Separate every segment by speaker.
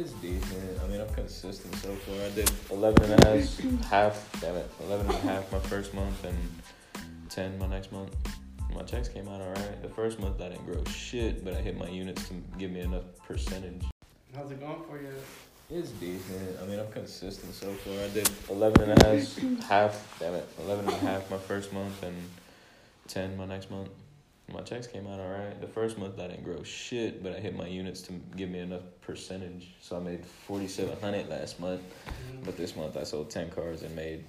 Speaker 1: It's decent. I mean, I'm consistent so far. I did 11 and a half, half, damn it, 11 and a half my first month and 10 my next month. My checks came out alright. The first month I didn't grow shit, but I hit my units to give me enough percentage.
Speaker 2: How's it going for you?
Speaker 1: It's decent. I mean, I'm consistent so far. I did 11 and a half, half, damn it, 11 and a half my first month and 10 my next month. My checks came out alright. The first month I didn't grow shit, but I hit my units to give me enough percentage. So I made 4700 last month,
Speaker 2: Mhm.
Speaker 1: but this month I sold 10 cars and made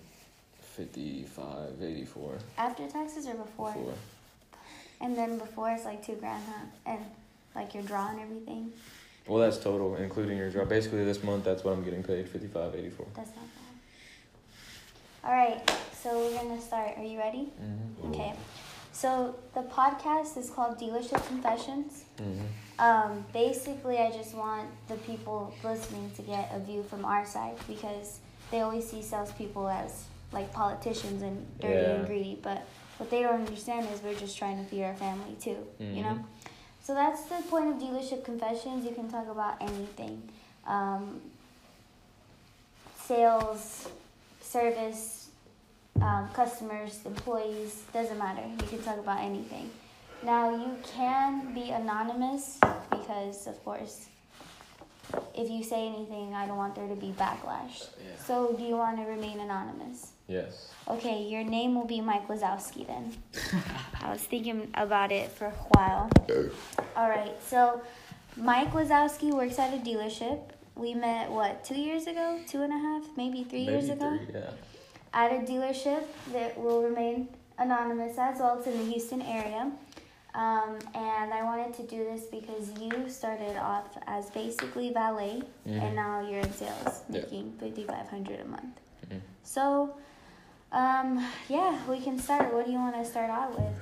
Speaker 1: 55, 84.
Speaker 3: After taxes or before?
Speaker 1: Four.
Speaker 3: And then before it's like two grand, huh? And like your draw and everything.
Speaker 1: Well, that's total, including your job. Basically, this month that's what I'm getting paid 55, 84.
Speaker 3: That's not bad. All right, so we're gonna start. Are you ready?
Speaker 1: Mm-hmm.
Speaker 3: Okay. So the podcast is called Dealership Confessions.
Speaker 1: Mm-hmm.
Speaker 3: Um, basically, I just want the people listening to get a view from our side because they always see salespeople as like politicians and dirty
Speaker 1: Yeah.
Speaker 3: and greedy. But what they don't understand is we're just trying to feed our family too. You know. So that's the point of dealership confessions. You can talk about anything, um, sales, service, um, customers, employees. Doesn't matter. You can talk about anything. Now you can be anonymous because, of course, if you say anything, I don't want there to be backlash.
Speaker 1: Yeah.
Speaker 3: So, do you want to remain anonymous?
Speaker 1: Yes.
Speaker 3: Okay, your name will be Mike Wazowski then. I was thinking about it for a while. All right, so Mike Wazowski works at a dealership. We met, what, two years ago? Two and a half? Maybe three years
Speaker 1: Maybe
Speaker 3: ago?
Speaker 1: three, yeah.
Speaker 3: At a dealership that will remain anonymous as well. It's in the Houston area. Um, and I wanted to do this because you started off as basically valet
Speaker 1: Mhm.
Speaker 3: and now you're in sales,
Speaker 1: Yeah.
Speaker 3: making 5500 a month.
Speaker 1: Mhm.
Speaker 3: So, um, yeah, we can start. What do you want to start out with?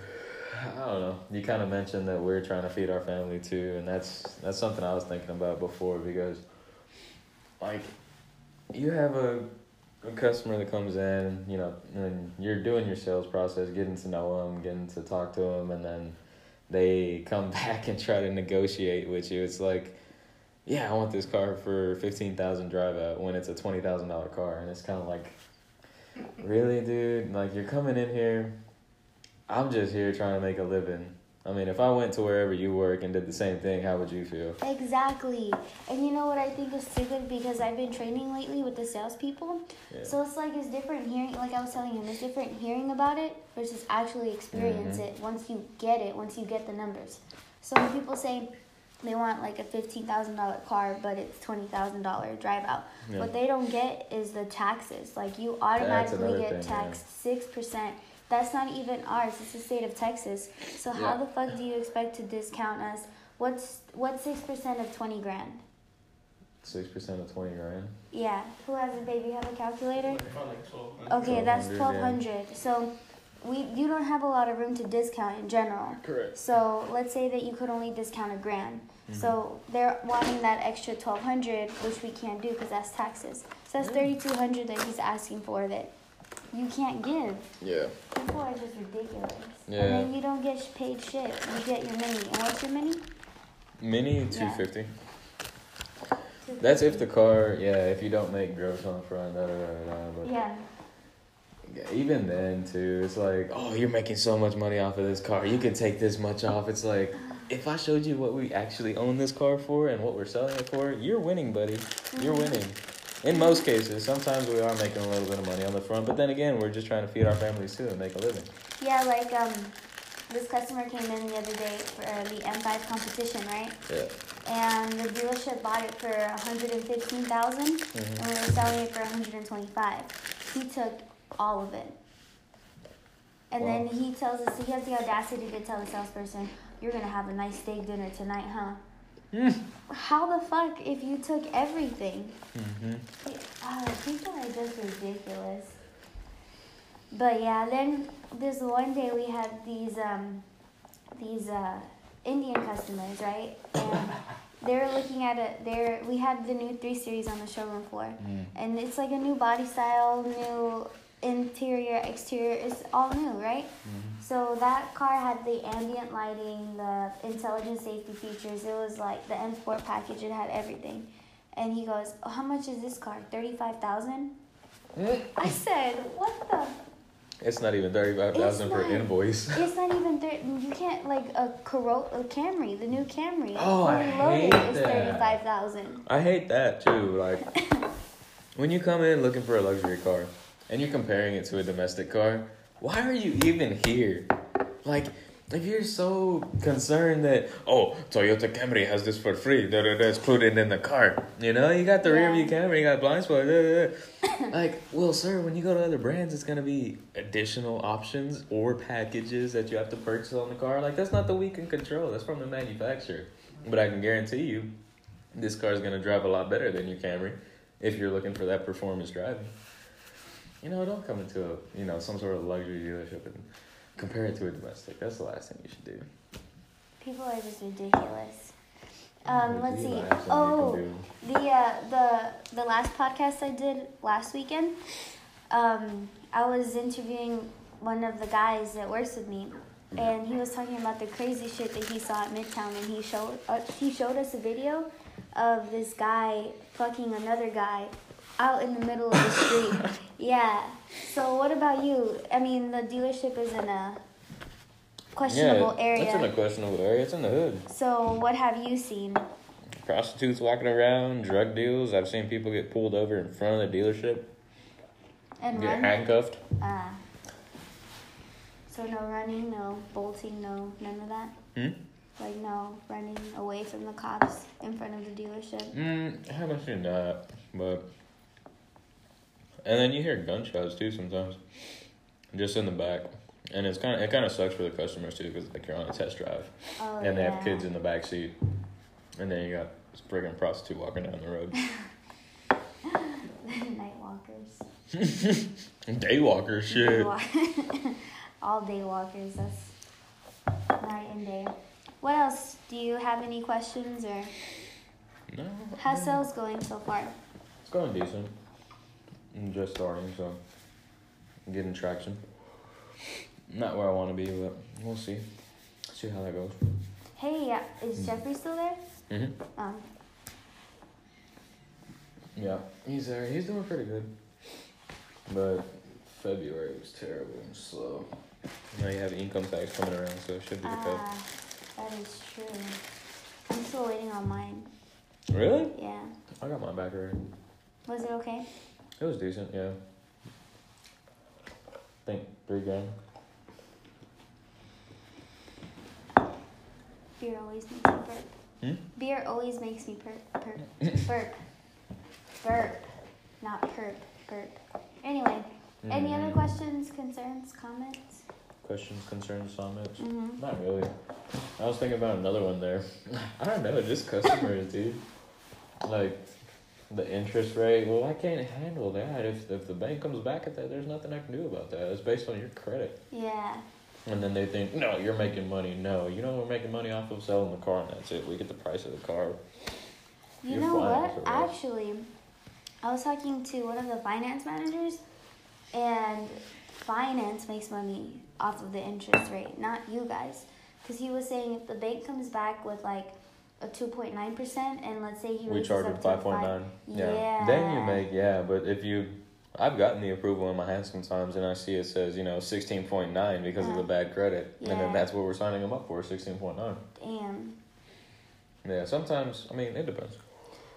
Speaker 1: I don't know. You kind of mentioned that we're trying to feed our family too, and that's that's something I was thinking about before because, like, you have a, a customer that comes in, you know, and you're doing your sales process, getting to know them, getting to talk to them, and then they come back and try to negotiate with you. It's like, yeah, I want this car for fifteen thousand drive out when it's a twenty thousand dollar car, and it's kind of like, really, dude, like you're coming in here. I'm just here trying to make a living. I mean, if I went to wherever you work and did the same thing, how would you feel?
Speaker 3: Exactly. And you know what I think is stupid because I've been training lately with the salespeople.
Speaker 1: Yeah.
Speaker 3: So it's like it's different hearing, like I was telling him, it's different hearing about it versus actually experience
Speaker 1: Mhm.
Speaker 3: it once you get it, once you get the numbers. So when people say they want like a fifteen thousand dollar car, but it's twenty thousand dollar drive out,
Speaker 1: Yeah.
Speaker 3: what they don't get is the taxes. Like you automatically get
Speaker 1: thing, yeah.
Speaker 3: taxed six percent. That's not even ours. It's the state of Texas. So how
Speaker 1: Yeah.
Speaker 3: the fuck do you expect to discount us? What's what's six percent of twenty grand?
Speaker 1: Six percent of twenty grand.
Speaker 3: Yeah. Who has a baby? Have a calculator?
Speaker 2: Like 1200.
Speaker 3: Okay, that's
Speaker 1: 1200, yeah.
Speaker 3: So we you don't have a lot of room to discount in general.
Speaker 1: Correct.
Speaker 3: So let's say that you could only discount a grand.
Speaker 1: Mm-hmm.
Speaker 3: So they're wanting that extra twelve hundred, which we can't do because that's taxes. So that's
Speaker 1: Yeah.
Speaker 3: thirty two hundred that he's asking for that you can't give.
Speaker 1: Yeah.
Speaker 3: People are just ridiculous.
Speaker 1: Yeah.
Speaker 3: And then you don't get paid shit. You get your mini. And what's your mini?
Speaker 1: Mini two
Speaker 3: Yeah.
Speaker 1: That's if the car, yeah, if you don't make gross on the front, da da da da. But
Speaker 3: Yeah.
Speaker 1: even then too, it's like, oh, you're making so much money off of this car. You can take this much off. It's like, if I showed you what we actually own this car for and what we're selling it for, you're winning, buddy. You're
Speaker 3: Mhm.
Speaker 1: winning. In most cases, sometimes we are making a little bit of money on the front, but then again, we're just trying to feed our families too and make a living.
Speaker 3: Yeah, like um, this customer came in the other day for the M5 competition, right?
Speaker 1: Yeah.
Speaker 3: And the dealership bought it for 115000 and
Speaker 1: Mhm.
Speaker 3: we were selling it for 125 He took all of it. And then he tells us, he has the audacity to tell the salesperson, You're gonna have a nice steak dinner tonight, huh? How the fuck if you took everything?
Speaker 1: Mhm.
Speaker 3: Uh, people are just ridiculous. But yeah, then this one day we had these um these uh Indian customers, right? And they were looking at it. There we had the new three series on the showroom floor,
Speaker 1: Mm.
Speaker 3: and it's like a new body style, new interior, exterior. It's all new, right?
Speaker 1: Mhm.
Speaker 3: So that car had the ambient lighting, the intelligent safety features. It was like the M Sport package. It had everything. And he goes, oh, "How much is this car? Thirty-five thousand? I said, "What the?
Speaker 1: It's not even thirty five thousand per invoice.
Speaker 3: It's not even thir- You can't like a Coro- a Camry, the new Camry.
Speaker 1: Oh, I hate
Speaker 3: is
Speaker 1: that.
Speaker 3: thirty-five thousand.
Speaker 1: I hate that too. Like when you come in looking for a luxury car and you're comparing it to a domestic car, why are you even here? Like if you're so concerned that oh Toyota Camry has this for free, da da da, it's included in the car. You know, you got the rear view camera, you got blind spot. Da, da, da. like, well, sir, when you go to other brands, it's gonna be additional options or packages that you have to purchase on the car. Like that's not the we can control. That's from the manufacturer. But I can guarantee you, this car is gonna drive a lot better than your Camry if you're looking for that performance driving. You know, don't come into a you know some sort of luxury dealership and compare it to a domestic. That's the last thing you should do.
Speaker 3: People are just ridiculous. Um, let's see.
Speaker 1: have something you
Speaker 3: Oh, the uh, the the last podcast I did last weekend, um, I was interviewing one of the guys that works with me, and he was talking about the crazy shit that he saw at Midtown, and he showed uh, he showed us a video of this guy fucking another guy out in the middle of the street. yeah. So what about you? I mean, the dealership is in a questionable
Speaker 1: yeah,
Speaker 3: area.
Speaker 1: It's in a questionable area. It's in the hood.
Speaker 3: so what have you seen?
Speaker 1: Prostitutes walking around, drug deals. I've seen people get pulled over in front of the dealership,
Speaker 3: And
Speaker 1: get
Speaker 3: run?
Speaker 1: handcuffed.
Speaker 3: Ah. So no running, no bolting, no none of that.
Speaker 1: Hmm?
Speaker 3: Like no running away from the cops in front of the dealership.
Speaker 1: Mm, I haven't seen that, but and then you hear gunshots too sometimes, just in the back, and it's kind of it kind of sucks for the customers too because like you're on a test drive
Speaker 3: Oh
Speaker 1: and they
Speaker 3: yeah.
Speaker 1: have kids in the back seat, and then you got this friggin' prostitute walking down the road.
Speaker 3: Night walkers.
Speaker 1: Day walker shit.
Speaker 3: All day walkers. That's night and day. What else? Do you have any questions or
Speaker 1: No,
Speaker 3: how's sales going so far?
Speaker 1: it's going decent. I'm just starting, so I'm getting traction. Not where I want to be, but we'll see. See how that goes.
Speaker 3: Hey, yeah, is Jeffrey still there?
Speaker 1: Mhm.
Speaker 3: Um,
Speaker 1: Yeah, he's there. He's doing pretty good. But February was terrible and slow. Now you have income tax coming around, so it should be okay.
Speaker 3: ah, that is true. I'm still waiting on mine.
Speaker 1: Really?
Speaker 3: Yeah.
Speaker 1: I got mine back already.
Speaker 3: Was it okay?
Speaker 1: It was decent, yeah. I think three grand.
Speaker 3: Beer always makes me burp.
Speaker 1: Hmm?
Speaker 3: Beer always makes me burp. Burp. burp. Burp. Not perp. Burp. Anyway, any other
Speaker 1: Mm.
Speaker 3: questions, concerns, comments?
Speaker 1: Questions, concerns, comments?
Speaker 3: Mm-hmm.
Speaker 1: Not really. I was thinking about another one there. I don't know, just customers, dude. Like the interest rate. Well, I can't handle that. If if the bank comes back at that, there's nothing I can do about that. It's based on your credit.
Speaker 3: Yeah.
Speaker 1: And then they think, no, you're making money. No, you know we're making money off of selling the car, and that's it. We get the price of the car.
Speaker 3: You
Speaker 1: You're
Speaker 3: know what? Actually, I was talking to one of the finance managers, and finance makes money off of the interest rate, not you guys. Because he was saying if the bank comes back with like a 2.9% and let's say he
Speaker 1: we charge him 5.9 yeah.
Speaker 3: yeah
Speaker 1: then you make yeah but if you i've gotten the approval in my hand sometimes and i see it says you know 16.9 because yeah. of the bad credit
Speaker 3: yeah.
Speaker 1: and then that's what we're signing them up for 16.9
Speaker 3: damn
Speaker 1: yeah sometimes i mean it depends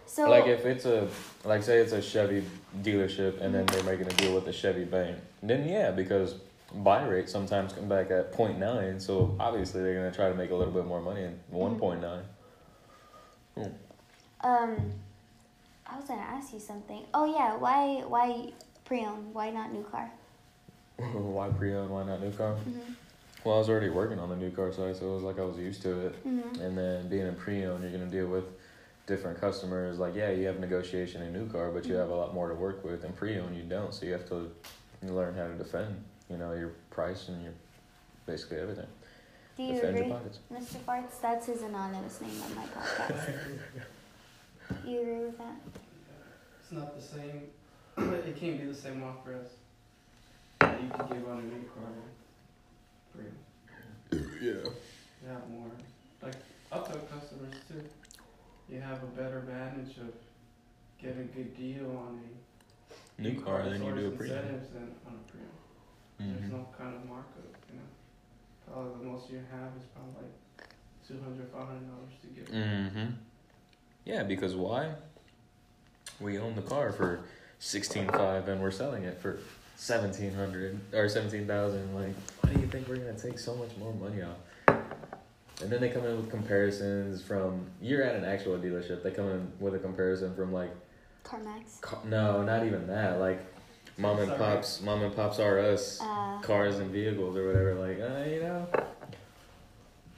Speaker 3: so
Speaker 1: like if it's a like say it's a chevy dealership and mm-hmm. then they're making a deal with the chevy bank then yeah because buy rate sometimes come back at 0.9 so obviously they're going to try to make a little bit more money in mm-hmm. 1.9 yeah.
Speaker 3: Um, I was gonna ask you something. Oh yeah, why why pre-owned? Why not new car?
Speaker 1: why pre-owned? Why not new car?
Speaker 3: Mm-hmm.
Speaker 1: Well, I was already working on the new car side, so it was like I was used to it.
Speaker 3: Mm-hmm.
Speaker 1: And then being a pre-owned, you're gonna deal with different customers. Like yeah, you have negotiation in new car, but you mm-hmm. have a lot more to work with. And pre-owned, you don't, so you have to learn how to defend. You know your price and your basically everything.
Speaker 3: Do you agree. Mr. Farts? That's his anonymous name on my podcast. you agree with that?
Speaker 2: It's not the same. it can't be the same offer as that you can give on a new car. Free.
Speaker 1: Yeah.
Speaker 2: You have more. Like I'll tell customers too. You have a better advantage of get a good deal on a
Speaker 1: New car, then you do a
Speaker 2: source
Speaker 1: premium.
Speaker 2: incentives than on a premium. There's
Speaker 1: Mhm.
Speaker 2: no kind of markup, you know. Probably the most you have is probably like two hundred, five hundred dollars to get.
Speaker 1: Mm-hmm. Yeah, because why? We own the car for sixteen five, and we're selling it for seventeen hundred or seventeen thousand. Like, why do you think we're gonna take so much more money off? And then they come in with comparisons from you're at an actual dealership. They come in with a comparison from like
Speaker 3: CarMax.
Speaker 1: ca- no, not even that. Like mom and
Speaker 2: Sorry.
Speaker 1: pops, mom and pops are us
Speaker 3: Uh,
Speaker 1: cars and vehicles or whatever. Like, uh, you know.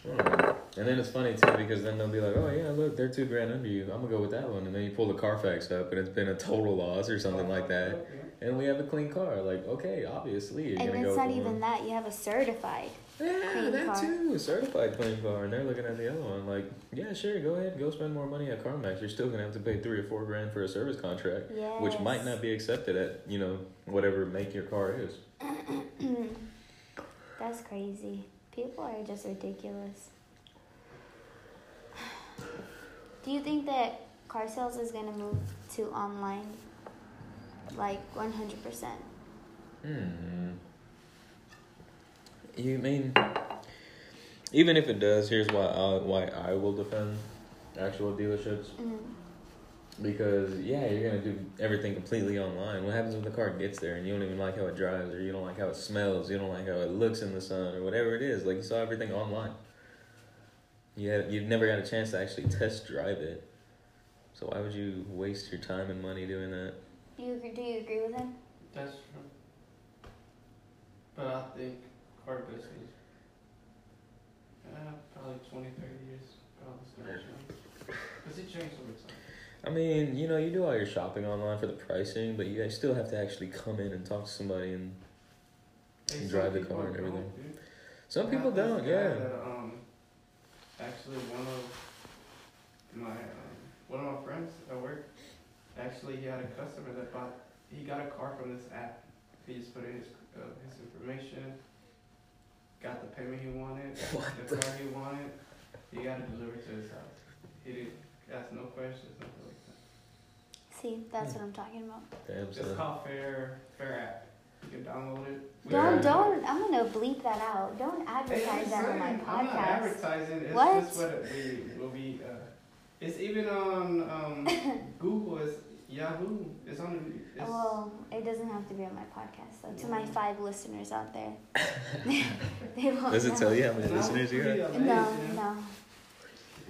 Speaker 1: Know. And then it's funny too because then they'll be like, "Oh yeah, look, they're two grand under you. I'm gonna go with that one." And then you pull the Carfax up, and it's been a total loss or something like that. And we have a clean car. Like, okay, obviously you're
Speaker 3: and
Speaker 1: gonna go.
Speaker 3: it's
Speaker 1: with
Speaker 3: not even
Speaker 1: one.
Speaker 3: that. You have a certified.
Speaker 1: Yeah,
Speaker 3: clean
Speaker 1: that
Speaker 3: car.
Speaker 1: too. Certified clean car, and they're looking at the other one like, "Yeah, sure, go ahead, go spend more money at CarMax. You're still gonna have to pay three or four grand for a service contract."
Speaker 3: Yes.
Speaker 1: Which might not be accepted at you know whatever make your car is.
Speaker 3: That's crazy. People are just ridiculous. Do you think that car sales is gonna move to online? Like one hundred percent.
Speaker 1: Hmm. You mean even if it does, here's why I why I will defend actual dealerships
Speaker 3: Mm.
Speaker 1: because yeah, you're gonna do everything completely online. What happens when the car gets there and you don't even like how it drives or you don't like how it smells, you don't like how it looks in the sun or whatever it is? Like you saw everything online. You had, you've never got a chance to actually test drive it. So why would you waste your time and money doing that?
Speaker 3: Do you agree, do you agree with him?
Speaker 2: That's true. But I think car business, uh, probably 20, 30 years, probably it's gonna. Cause it changed over time.
Speaker 1: I mean, you know, you do all your shopping online for the pricing, but you still have to actually come in and talk to somebody. And
Speaker 2: Hey,
Speaker 1: And drive the car and everything.
Speaker 2: dude.
Speaker 1: some people don't. Yeah.
Speaker 2: That, um, actually, one of my um, one of my friends at work, actually, he had a customer that bought. He got a car from this app. He just put in his uh, his information, got the payment he wanted, the car he wanted. He got it delivered to his house. He didn't ask no questions, nothing like that.
Speaker 3: See, that's what I'm talking about.
Speaker 1: Damn
Speaker 2: It's
Speaker 1: son.
Speaker 2: called Fair Fair App. You can download it. We
Speaker 3: Don't
Speaker 2: already-
Speaker 3: don't. I'm gonna bleep that out. Don't
Speaker 2: Hey,
Speaker 3: advertise
Speaker 2: I'm
Speaker 3: that on my
Speaker 2: saying, I'm not
Speaker 3: podcast.
Speaker 2: advertising. It's
Speaker 3: What?
Speaker 2: just what it we will be. Uh, it's even on um, Google. It's Yahoo. It's on. the- It's,
Speaker 3: Well, it doesn't have to be on my podcast though. To my five listeners out there, they won't.
Speaker 1: Does it
Speaker 3: know.
Speaker 1: tell you how many
Speaker 2: and
Speaker 1: listeners you have?
Speaker 2: amazed,
Speaker 3: No,
Speaker 2: you know.
Speaker 3: no.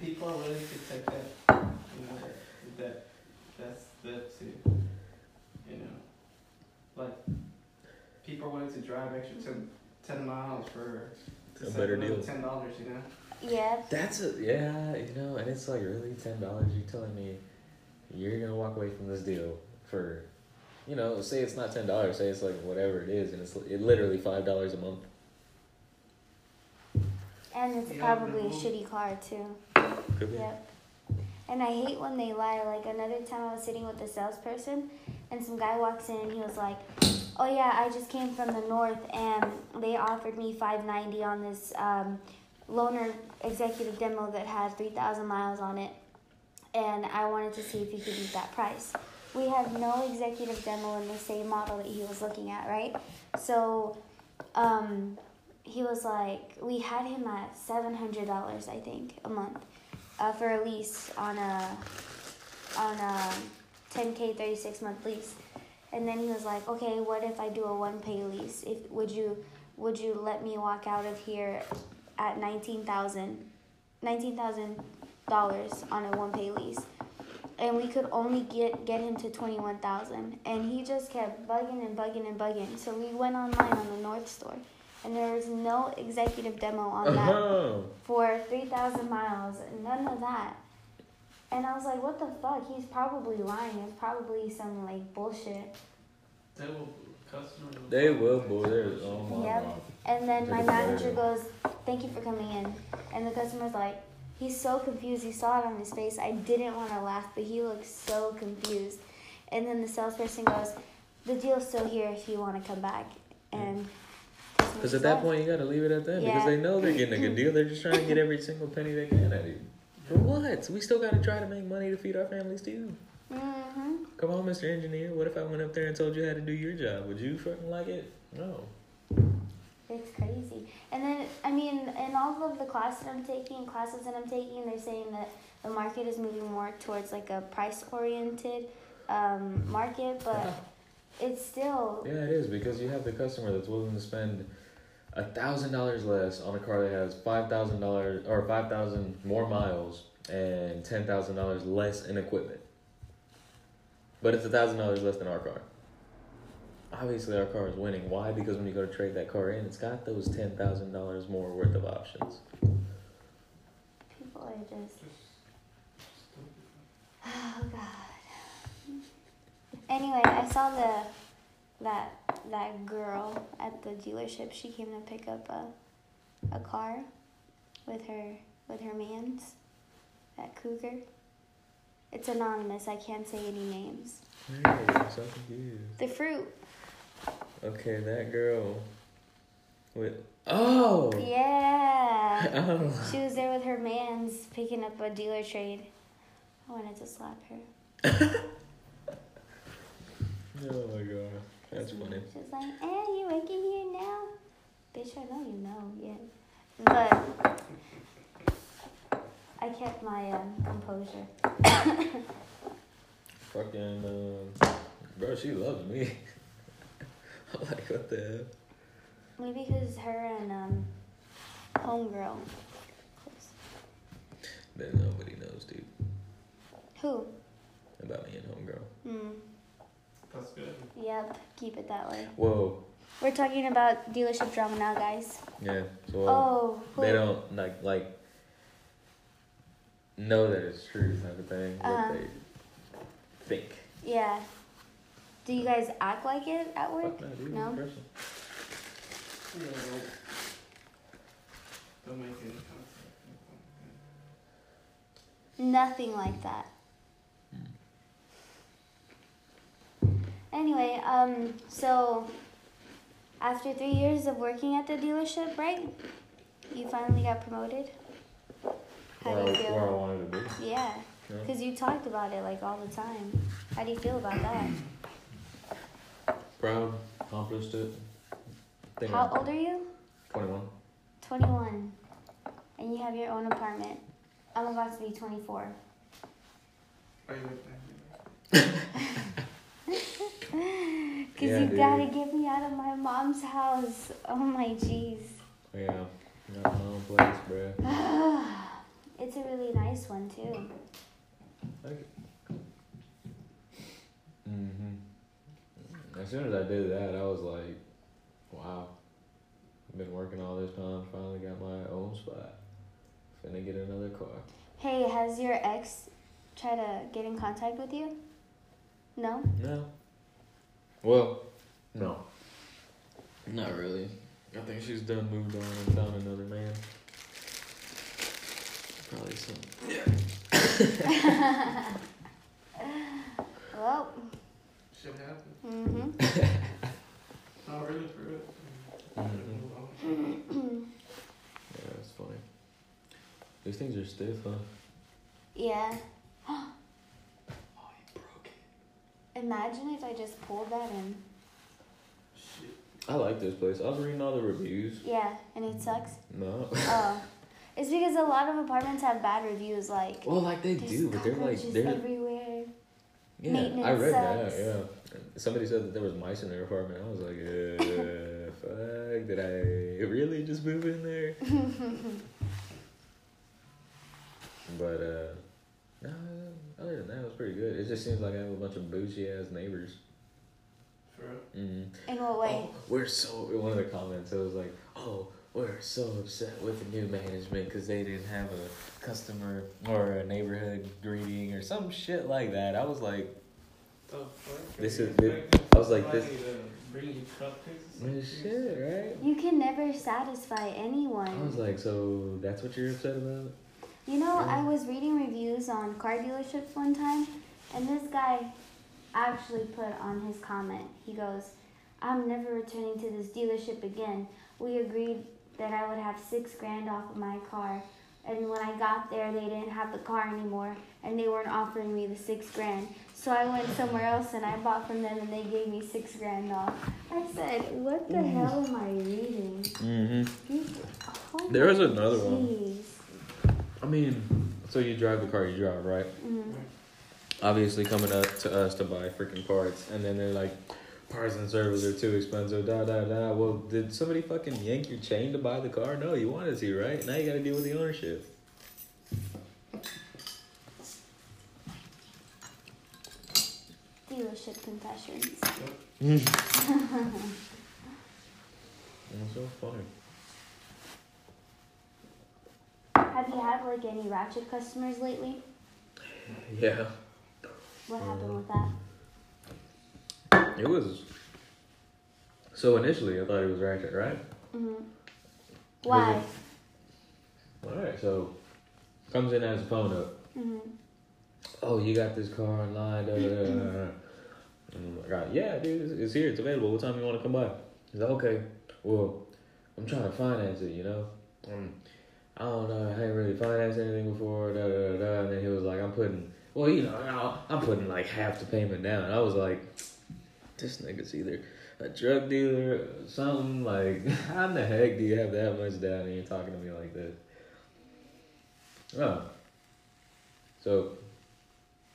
Speaker 2: People are willing to take that. You know that that that's that to. You know, like people are willing to drive extra 10, 10 miles for
Speaker 1: A better deal.
Speaker 2: Ten dollars. You know.
Speaker 3: Yeah.
Speaker 1: That's a yeah, you know, and it's like really ten dollars. You're telling me you're gonna walk away from this deal for, you know, say it's not ten dollars, say it's like whatever it is, and it's it literally five dollars a month.
Speaker 3: And it's
Speaker 2: Yeah,
Speaker 3: probably a shitty car too.
Speaker 1: Could be.
Speaker 3: Yep. And I hate when they lie. Like another time I was sitting with a salesperson and some guy walks in and he was like, Oh yeah, I just came from the north and they offered me five ninety on this um, loaner executive demo that had three thousand miles on it and I wanted to see if he could beat that price. We have no executive demo in the same model that he was looking at, right? So um, he was like, we had him at seven hundred dollars, I think, a month, uh, for a lease on a on a ten k thirty six month lease, and then he was like, okay, what if I do a one pay lease? If would you would you let me walk out of here at nineteen thousand, nineteen thousand dollars on a one pay lease? And we could only get get him to twenty one thousand, and he just kept bugging and bugging and bugging. So we went online on the North Store, and there was no executive demo on that
Speaker 1: Oh,
Speaker 3: for 3,000 miles, none of that. And I was like, what the fuck? He's probably lying. It's probably some like bullshit.
Speaker 2: They will customers.
Speaker 1: they will, boy. There's oh my
Speaker 3: Yep.
Speaker 1: god.
Speaker 3: And then my manager goes, thank you for coming in. And the customer's like, he's so confused. He saw it on his face. I didn't want to laugh, but he looks so confused. And then the salesperson goes, the deal's still here if you want to come back. And
Speaker 1: Because at that point you gotta leave it at that because they know they're getting a good deal. They're just trying to get every single penny they can out of you. For what? We still gotta try to make money to feed our families too.
Speaker 3: Mm-hmm.
Speaker 1: Come on, Mr. Engineer. What if I went up there and told you how to do your job? Would you fucking like it? No.
Speaker 3: It's crazy. And then, I mean, in all of the classes that I'm taking, classes that I'm taking, they're saying that the market is moving more towards like a price-oriented um, market, but it's still
Speaker 1: Yeah, it is because you have the customer that's willing to spend a thousand dollars less on a car that has five thousand dollars or five thousand more miles and ten thousand dollars less in equipment. But it's a thousand dollars less than our car. Obviously, our car is winning. Why? Because when you go to trade that car in, it's got those ten thousand dollars more worth of options.
Speaker 3: people are just
Speaker 2: Just stupid.
Speaker 3: oh god. Anyway, I saw the that that girl at the dealership. She came to pick up a a car with her with her man's that cougar. It's anonymous. I can't say any names.
Speaker 1: Hey, I'm so confused.
Speaker 3: The fruit.
Speaker 1: Okay, that girl. With oh.
Speaker 3: Yeah.
Speaker 1: Oh.
Speaker 3: She was there with her man's picking up a dealer trade. I wanted to slap her.
Speaker 1: Oh my god, that's funny.
Speaker 3: She's like, eh, you working here now? Bitch, I know you know, yeah. But I kept my um, composure.
Speaker 1: Fucking, um, bro, she loves me. I'm like, what the hell?
Speaker 3: Maybe because her and um, homegirl.
Speaker 1: That nobody knows, dude,
Speaker 3: Who?
Speaker 1: about me and homegirl.
Speaker 3: Hmm.
Speaker 2: That's good.
Speaker 3: Yep. Keep it that way.
Speaker 1: Whoa,
Speaker 3: We're talking about dealership drama now, guys.
Speaker 1: yeah. So
Speaker 3: Oh. Who?
Speaker 1: they don't like like know that it's true It's not of thing, but
Speaker 3: Uh-huh.
Speaker 1: they think.
Speaker 3: Yeah. Do you guys act like it at work?
Speaker 1: Fuck no, dude.
Speaker 3: No?
Speaker 1: Person.
Speaker 2: Don't, don't make any contact.
Speaker 3: Nothing like that. Anyway, um, so after three years of working at the dealership, right? You finally got promoted. How
Speaker 1: Where,
Speaker 3: do you
Speaker 1: I, where I
Speaker 3: feel?
Speaker 1: wanted to be.
Speaker 3: Yeah,
Speaker 1: You know?
Speaker 3: because you talked about it like all the time. How do you feel about that?
Speaker 1: Proud, accomplished it. Think
Speaker 3: How old are you?
Speaker 1: 21.
Speaker 3: 21. And you have your own apartment. I'm about to be 24.
Speaker 2: Are you?
Speaker 3: Because
Speaker 1: Yeah,
Speaker 3: you
Speaker 1: dude.
Speaker 3: gotta get me out of my mom's house. Oh my jeez.
Speaker 1: Yeah, not my own place, bruh.
Speaker 3: it's a really nice one too.
Speaker 1: Mm-hmm. As soon as I did that, I was like, wow. I've been working all this time, finally got my own spot. Finna get another car.
Speaker 3: Hey, has your ex tried to get in contact with you? No?
Speaker 1: No. Well, no. Not really. I think she's done moved on and found another man. Probably some. Yeah.
Speaker 3: well,
Speaker 2: Shit happens.
Speaker 3: mm-hmm.
Speaker 2: Not really for it.
Speaker 1: Mhm. Yeah, that's funny. These things are stiff, huh?
Speaker 3: yeah.
Speaker 1: Oh, you broke it.
Speaker 3: Imagine if I just pulled that in.
Speaker 2: Shit.
Speaker 1: I like this place. I was reading all the reviews.
Speaker 3: Yeah, and it sucks.
Speaker 1: No.
Speaker 3: Oh. It's because a lot of apartments have bad reviews, like
Speaker 1: Well, like they do, but they're like they're
Speaker 3: everywhere.
Speaker 1: Yeah. I
Speaker 3: maintenance
Speaker 1: read that. Yeah. Somebody said that there was mice in their apartment. I was like, uh, fuck. Did I really just move in there? But uh, no. Other than that, it was pretty good. It just seems like I have a bunch of bougie ass neighbors.
Speaker 2: For real.
Speaker 1: Mm-hmm.
Speaker 3: In what way?
Speaker 1: Oh, we're so. In one of the comments it was like, "Oh, we're so upset with the new management because they didn't have a customer or a neighborhood greeting or some shit like that." I was like,
Speaker 2: The fuck?
Speaker 1: This is-
Speaker 2: you
Speaker 1: I was like, this-
Speaker 2: to Bring you cupcakes. or
Speaker 1: shit, right?"
Speaker 3: You can never satisfy anyone.
Speaker 1: I was like, "So that's what you're upset about?"
Speaker 3: You know,
Speaker 1: Yeah.
Speaker 3: I was reading reviews on car dealerships one time, and this guy actually put on his comment, he goes, I'm never returning to this dealership again. We agreed that I would have six grand off of my car And when I got there, they didn't have the car anymore, and they weren't offering me the six grand. So I went somewhere else and I bought from them, and they gave me six grand off. I said, "What the hell am I reading?"
Speaker 1: Mm-hmm.
Speaker 3: Oh
Speaker 1: There was another one. I mean, so you drive the car you drive, right?
Speaker 3: Mhm.
Speaker 1: Obviously coming up to us to buy freaking parts, and then they're like, parts and service are too expensive. Da da da. Well, did somebody fucking yank your chain to buy the car? No, you wanted to, right? Now you got to deal with the ownership.
Speaker 3: Dealership confessions.
Speaker 1: That's so funny.
Speaker 3: Have you had like any ratchet customers lately?
Speaker 1: Yeah,
Speaker 3: What happened with that?
Speaker 1: It was. So initially, I thought it was ratchet, right?
Speaker 3: Mm-hmm. Why?
Speaker 1: All right, so comes in as a phone up.
Speaker 3: hmm
Speaker 1: oh, you got this car online, da, da, da, da, I'm like, "Ah, yeah, dude, it's, it's here, it's available. What time you want to come by? He's like, okay, well, I'm trying to finance it, you know? I don't know, I ain't really financed anything before, da, da, da, da. And then he was like, I'm putting, well, you know, I'm putting like half the payment down. I was like, this nigga's either a drug dealer or something. Like, how in the heck do you have that much down and you're talking to me like this? Oh. So,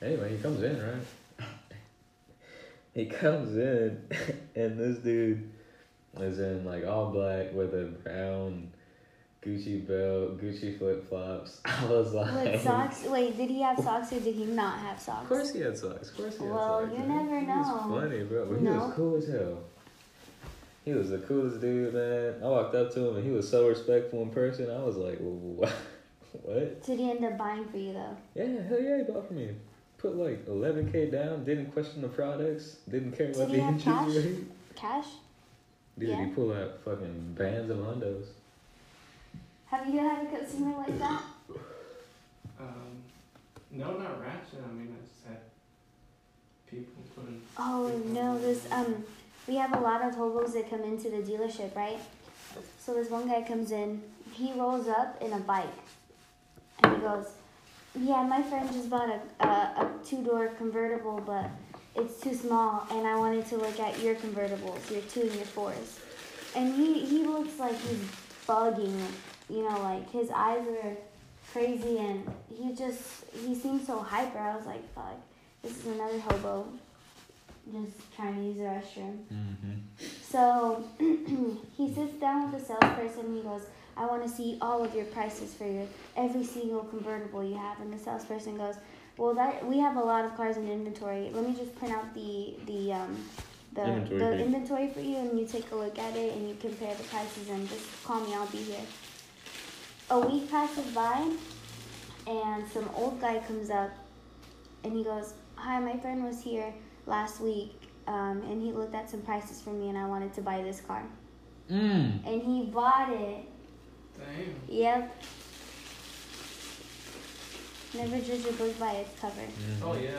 Speaker 1: Anyway, he comes in, right? he comes in, and this dude is in like all black with a brown Gucci belt, Gucci flip flops. I was like,
Speaker 3: With socks? Wait, did he have socks or did he not have socks?
Speaker 1: Of course he had socks. Of course he had
Speaker 3: Well,
Speaker 1: socks.
Speaker 3: you
Speaker 1: man.
Speaker 3: never
Speaker 1: He
Speaker 3: know.
Speaker 1: was funny, bro. But he
Speaker 3: No.
Speaker 1: was cool as hell. He was the coolest dude, man. I walked up to him and he was so respectful in person. I was like, what? what?
Speaker 3: Did he end up buying for you though?
Speaker 1: Yeah, hell yeah, he bought for me. Put like 11k down, didn't question the products, didn't care
Speaker 3: Did
Speaker 1: about
Speaker 3: he
Speaker 1: the interest
Speaker 3: cash?
Speaker 1: rate.
Speaker 3: Cash?
Speaker 1: Dude,
Speaker 3: Yeah.
Speaker 1: he pulled out fucking bands of hundos.
Speaker 3: Have you had a consumer like that?
Speaker 2: Um, no, not ratchet. I mean, I just had people putting.
Speaker 3: Oh no, this um, we have a lot of hobos that come into the dealership, right? So this one guy comes in, he rolls up in a bike, and he goes, "Yeah, my friend just bought a a, a two door convertible, but it's too small, and I wanted to look at your convertibles, your two and your fours." And he he looks like he's bugging, you know, like his eyes were crazy, and he just he seemed so hyper. I was like, "Fuck." This is another hobo just trying to use the restroom.
Speaker 1: Mm-hmm.
Speaker 3: So he sits down with the salesperson. and He goes, "I want to see all of your prices for your every single convertible you have." And the salesperson goes, "Well, that we have a lot of cars in inventory. Let me just print out the the um the
Speaker 1: Inventory
Speaker 3: the inventory for you, and you take a look at it and you compare the prices and just call me. I'll be here." A week passes by, and some old guy comes up, and he goes, "Hi, my friend was here last week." Um, and he looked at some prices for me, and I wanted to buy this car.
Speaker 1: Mm.
Speaker 3: And he bought it.
Speaker 2: Damn.
Speaker 3: Yep. Never judge a book by its cover.
Speaker 1: Mm-hmm.
Speaker 2: Oh yeah.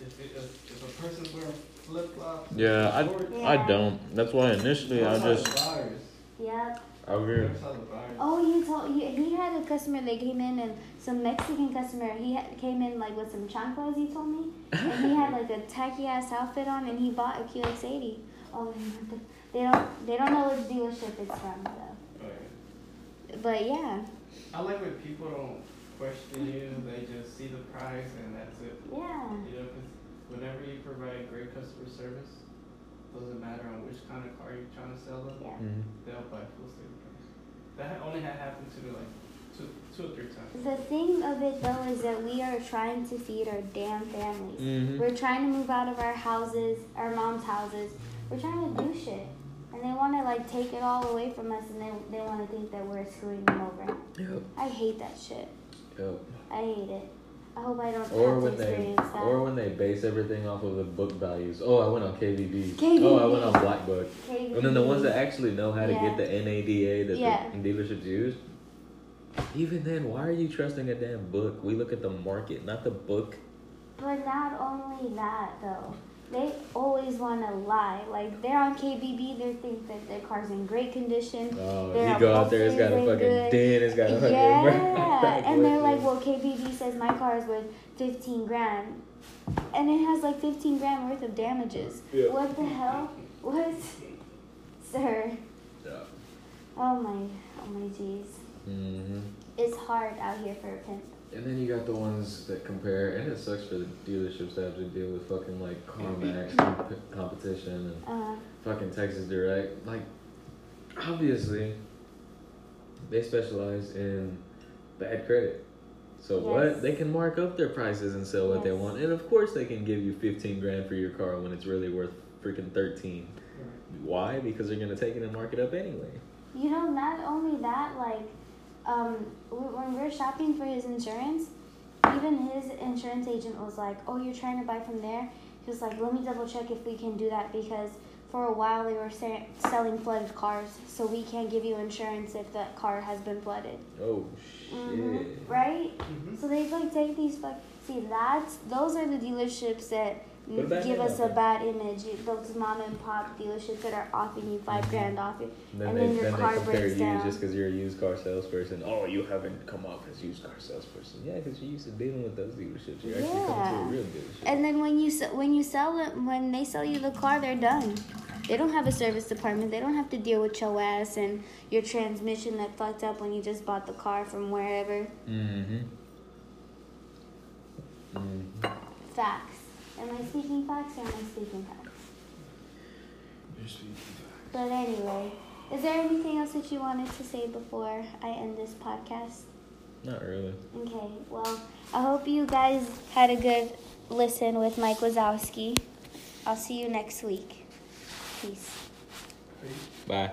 Speaker 2: If, it, if, if a person's wearing flip flops.
Speaker 1: Yeah, I,
Speaker 3: Yeah.
Speaker 1: I don't. That's why initially I just
Speaker 2: Buyers.
Speaker 3: Yep.
Speaker 1: I agree.
Speaker 2: That's how the buyers.
Speaker 3: Oh, you told he, he had a customer that came in and some Mexican customer. He had, came in like with some chanclas. He told me, and he had like a tacky ass outfit on, and he bought a QX80. Oh, they don't they don't know which dealership it's from though.
Speaker 2: Oh, yeah.
Speaker 3: But yeah,
Speaker 2: I like when people don't question you; they just see the price and that's it.
Speaker 3: yeah.
Speaker 2: You know, 'cause whenever you provide great customer service, doesn't matter on which kind of car you're trying to sell them,
Speaker 3: Yeah.
Speaker 1: Mm-hmm.
Speaker 2: they'll buy full sale price. That only had happened to me like two, two or three times.
Speaker 3: The thing of it though is that we are trying to feed our damn families.
Speaker 1: Mm-hmm.
Speaker 3: We're trying to move out of our houses, our mom's houses. We're trying to do shit. And they want to like take it all away from us and they, they want to think that we're screwing them over.
Speaker 1: Yep.
Speaker 3: I hate that shit.
Speaker 1: Yep.
Speaker 3: I hate it. I hope I don't
Speaker 1: Or
Speaker 3: have
Speaker 1: when
Speaker 3: to
Speaker 1: they,
Speaker 3: experience that.
Speaker 1: or when they base everything off of the book values. Oh, I went on KBB.
Speaker 3: KBB.
Speaker 1: Oh, I went on Black Book.
Speaker 3: KBB.
Speaker 1: And then the ones that actually know how to
Speaker 3: Yeah.
Speaker 1: get the NADA that
Speaker 3: Yeah.
Speaker 1: the dealerships use. Even then, why are you trusting a damn book? We look at the market, not the book.
Speaker 3: But not only that though. They always want to lie. Like they're on KBB, they think that their car's in great condition.
Speaker 1: Oh,
Speaker 3: Their
Speaker 1: you go out there, it's got a fucking
Speaker 3: is
Speaker 1: dent, it's got a fucking
Speaker 3: Yeah, and they're like, well, KBB says my car is worth fifteen grand, and it has like fifteen grand worth of damages.
Speaker 1: Yeah.
Speaker 3: What the hell? What, sir?
Speaker 1: Yeah.
Speaker 3: Oh my, oh my jeez.
Speaker 1: hmm
Speaker 3: It's hard out here for a pimp.
Speaker 1: And then you got the ones that compare, and it sucks for the dealerships to have to deal with fucking like CarMax comp- competition and
Speaker 3: Uh,
Speaker 1: fucking Texas Direct. Like, obviously, they specialize in bad credit. So
Speaker 3: Yes.
Speaker 1: what? They can mark up their prices and sell what they want, and of course they can give you fifteen grand for your car when it's really worth freaking thirteen. Why? Because they're gonna take it and mark it up anyway.
Speaker 3: you know, not only that, like, um, when we we're shopping for his insurance, even his insurance agent was like, "Oh, you're trying to buy from there." He was like, "Let me double check if we can do that because for a while they were sa- selling flooded cars, so we can't give you insurance if the car has been flooded."
Speaker 1: Oh shit.
Speaker 3: Mhm. Right?
Speaker 2: Mhm.
Speaker 3: So they like take these fuck. See, that's those are the dealerships that
Speaker 1: Put a bad
Speaker 3: give us a bad image. Those mom and pop dealerships that are offering you 5
Speaker 1: Mhm.
Speaker 3: grand off it.
Speaker 1: And then
Speaker 3: And
Speaker 1: they
Speaker 3: then your
Speaker 1: then
Speaker 3: car
Speaker 1: they compare
Speaker 3: breaks
Speaker 1: you
Speaker 3: down.
Speaker 1: just because you're a used car salesperson. Oh, you haven't come off as used car salesperson. Yeah, because you're used to dealing with those dealerships. You're actually coming to a
Speaker 3: Yeah.
Speaker 1: real dealership.
Speaker 3: And then when you when you sell it, when they sell you the car, they're done. They don't have a service department. They don't have to deal with your ass and your transmission that fucked up when you just bought the car from wherever.
Speaker 1: mm-hmm. Mm-hmm.
Speaker 3: Facts. Am I speaking facts or am I speaking facts? But anyway, is there anything else that you wanted to say before I end this podcast?
Speaker 1: Not really.
Speaker 3: Okay, well, I hope you guys had a good listen with Mike Wazowski. I'll see you next week. Peace.
Speaker 1: Bye.